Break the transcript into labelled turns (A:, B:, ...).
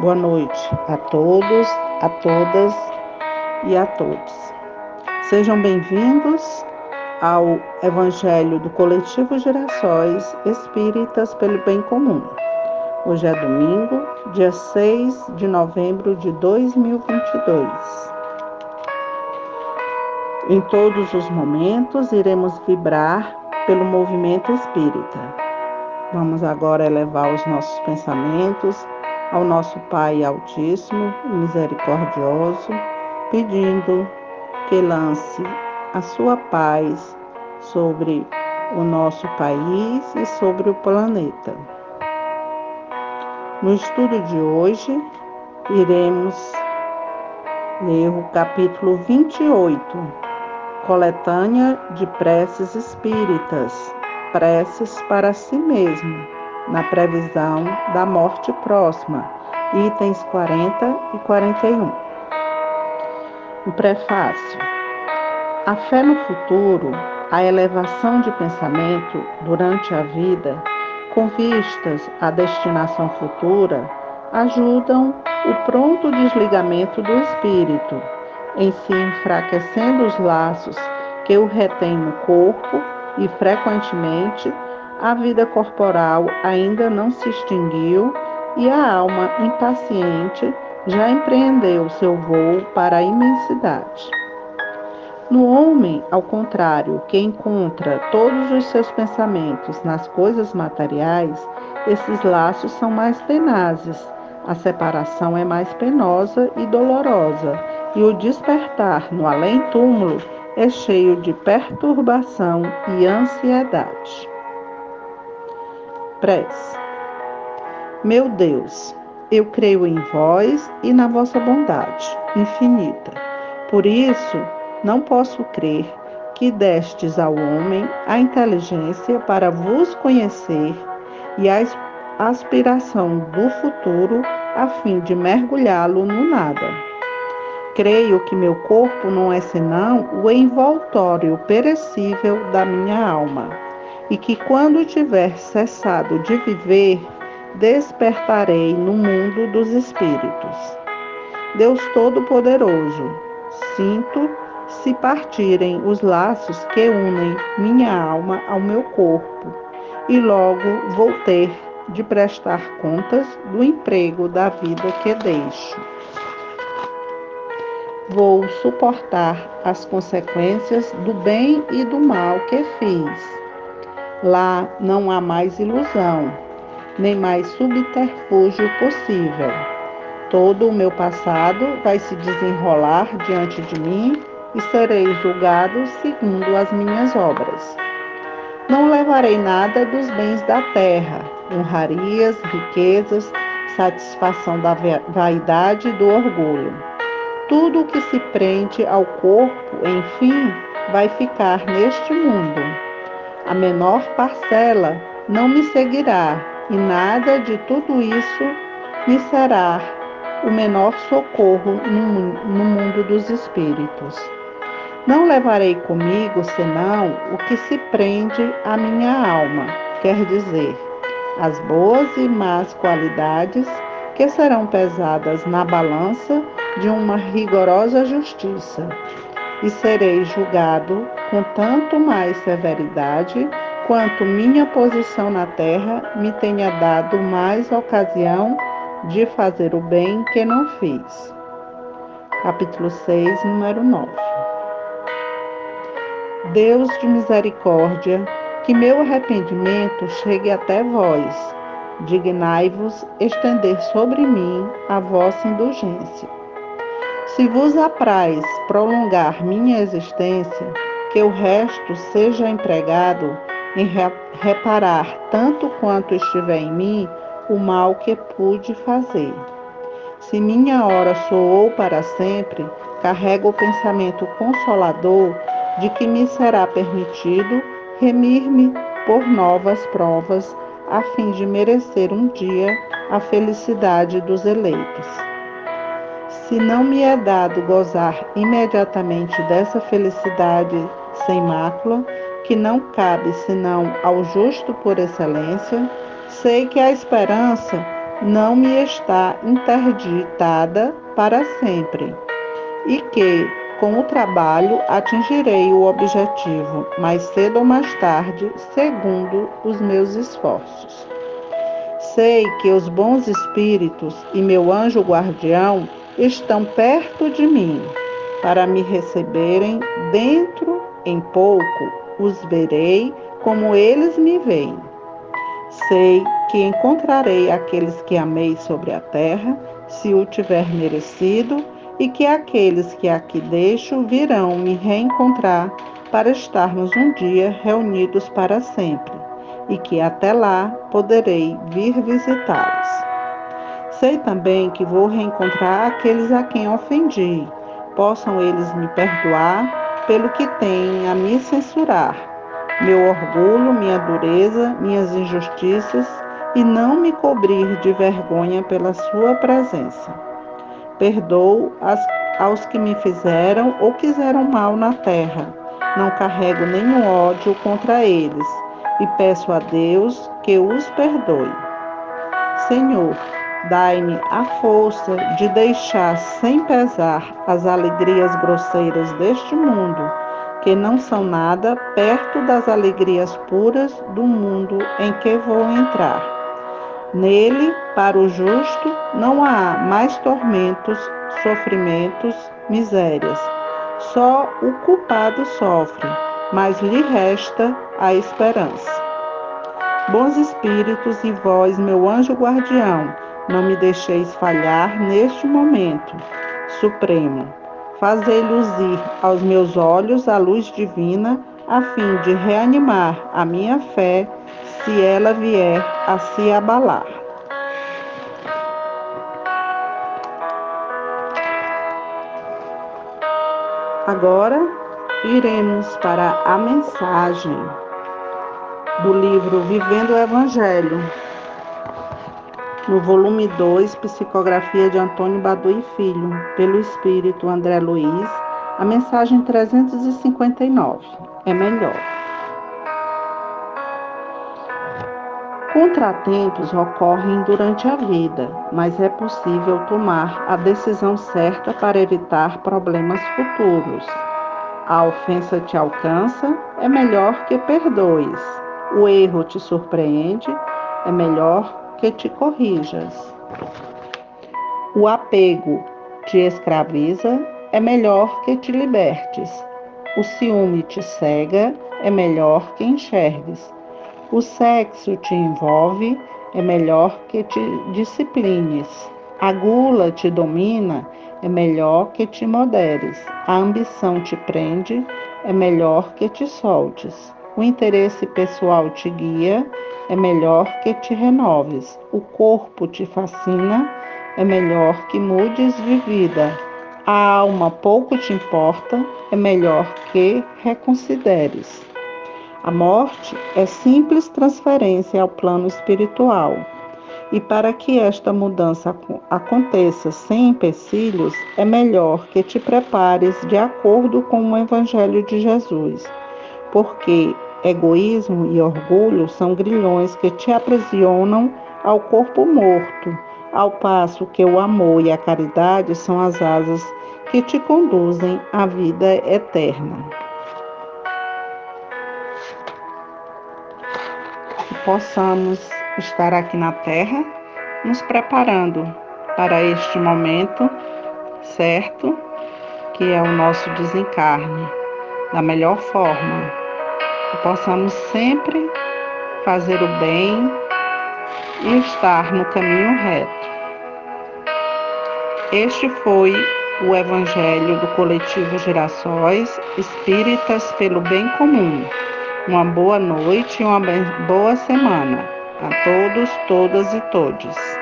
A: Boa noite a todos, a todas e a todos. Sejam bem-vindos ao Evangelho do Coletivo Gerações Espíritas pelo Bem Comum. Hoje é domingo, dia 6 de novembro de 2022. Em todos os momentos iremos vibrar pelo movimento espírita. Vamos agora elevar os nossos pensamentos ao nosso Pai Altíssimo e Misericordioso, pedindo que lance a sua paz sobre o nosso país e sobre o planeta. No estudo de hoje, iremos ler o capítulo 28, Coletânea de Preces Espíritas, Preces para si mesmo, na previsão da morte próxima, itens 40 e 41. O prefácio. A fé no futuro, a elevação de pensamento durante a vida, com vistas à destinação futura, ajudam o pronto desligamento do espírito, em se enfraquecendo os laços que o retêm no corpo e, frequentemente, a vida corporal ainda não se extinguiu e a alma impaciente já empreendeu seu voo para a imensidade. No homem, ao contrário, que encontra todos os seus pensamentos nas coisas materiais, esses laços são mais tenazes, a separação é mais penosa e dolorosa, e o despertar no além-túmulo é cheio de perturbação e ansiedade. Prece. Meu Deus, eu creio em vós e na vossa bondade infinita. Por isso, não posso crer que destes ao homem a inteligência para vos conhecer e a aspiração do futuro a fim de mergulhá-lo no nada. Creio que meu corpo não é senão o envoltório perecível da minha alma e que quando tiver cessado de viver, despertarei no mundo dos espíritos. Deus Todo-Poderoso, sinto se partirem os laços que unem minha alma ao meu corpo, e logo vou ter de prestar contas do emprego da vida que deixo. Vou suportar as consequências do bem e do mal que fiz Lá não há mais ilusão, nem mais subterfúgio possível. Todo o meu passado vai se desenrolar diante de mim e serei julgado segundo as minhas obras. Não levarei nada dos bens da terra, honrarias, riquezas, satisfação da vaidade e do orgulho. Tudo o que se prende ao corpo, enfim, vai ficar neste mundo a menor parcela não me seguirá, e nada de tudo isso me será o menor socorro no, mundo dos espíritos. Não levarei comigo senão o que se prende à minha alma, quer dizer, as boas e más qualidades que serão pesadas na balança de uma rigorosa justiça, e serei julgado com tanto mais severidade quanto minha posição na terra me tenha dado mais ocasião de fazer o bem que não fiz. Capítulo 6, número 9. Deus de misericórdia, que meu arrependimento chegue até vós. Dignai-vos estender sobre mim a vossa indulgência. Se vos apraz prolongar minha existência, que o resto seja empregado em reparar, tanto quanto estiver em mim, o mal que pude fazer. Se minha hora soou para sempre, carrego o pensamento consolador de que me será permitido remir-me por novas provas, a fim de merecer um dia a felicidade dos eleitos. Se não me é dado gozar imediatamente dessa felicidade sem mácula, que não cabe senão ao justo por excelência, sei que a esperança não me está interditada para sempre e que, com o trabalho, atingirei o objetivo mais cedo ou mais tarde, segundo os meus esforços. Sei que os bons espíritos e meu anjo guardião estão perto de mim para me receberem dentro em pouco, os verei como eles me veem. Sei que encontrarei aqueles que amei sobre a terra, se o tiver merecido, e que aqueles que aqui deixo virão me reencontrar para estarmos um dia reunidos para sempre, e que até lá poderei vir visitá-los. Sei também que vou reencontrar aqueles a quem ofendi, possam eles me perdoar pelo que têm a me censurar, meu orgulho, minha dureza, minhas injustiças, e não me cobrir de vergonha pela sua presença. Perdoo as, aos que me fizeram ou quiseram mal na terra. Não carrego nenhum ódio contra eles e peço a Deus que os perdoe. Senhor, Dai-me a força de deixar sem pesar as alegrias grosseiras deste mundo, que não são nada perto das alegrias puras do mundo em que vou entrar. Nele, para o justo, não há mais tormentos, sofrimentos, misérias. Só o culpado sofre, mas lhe resta a esperança. Bons espíritos e vós, meu anjo guardião, não me deixeis falhar neste momento supremo. Fazei luzir aos meus olhos a luz divina, a fim de reanimar a minha fé, se ela vier a se abalar. Agora iremos para a mensagem do livro Vivendo o Evangelho, no volume 2, Psicografia de Antônio Badu e Filho, pelo espírito André Luiz, a mensagem 359. É melhor. Contratempos ocorrem durante a vida, mas é possível tomar a decisão certa para evitar problemas futuros. A ofensa te alcança, é melhor que perdoes. O erro te surpreende, é melhor que te corrijas. O apego te escraviza, é melhor que te libertes. O ciúme te cega, é melhor que enxergues. O sexo te envolve, é melhor que te disciplines. A gula te domina, é melhor que te moderes. A ambição te prende, é melhor que te soltes. O interesse pessoal te guia, é melhor que te renoves. O corpo te fascina, é melhor que mudes de vida. A alma pouco te importa, é melhor que reconsideres. A morte é simples transferência ao plano espiritual. E para que esta mudança aconteça sem empecilhos, é melhor que te prepares de acordo com o Evangelho de Jesus, porque Egoísmo e orgulho são grilhões que te aprisionam ao corpo morto, ao passo que o amor e a caridade são as asas que te conduzem à vida eterna. Que possamos estar aqui na Terra nos preparando para este momento certo, que é o nosso desencarne, da melhor forma que possamos sempre fazer o bem e estar no caminho reto. Este foi o Evangelho do Coletivo Girassóis Espíritas pelo Bem Comum. Uma boa noite e uma boa semana a todos, todas e todes.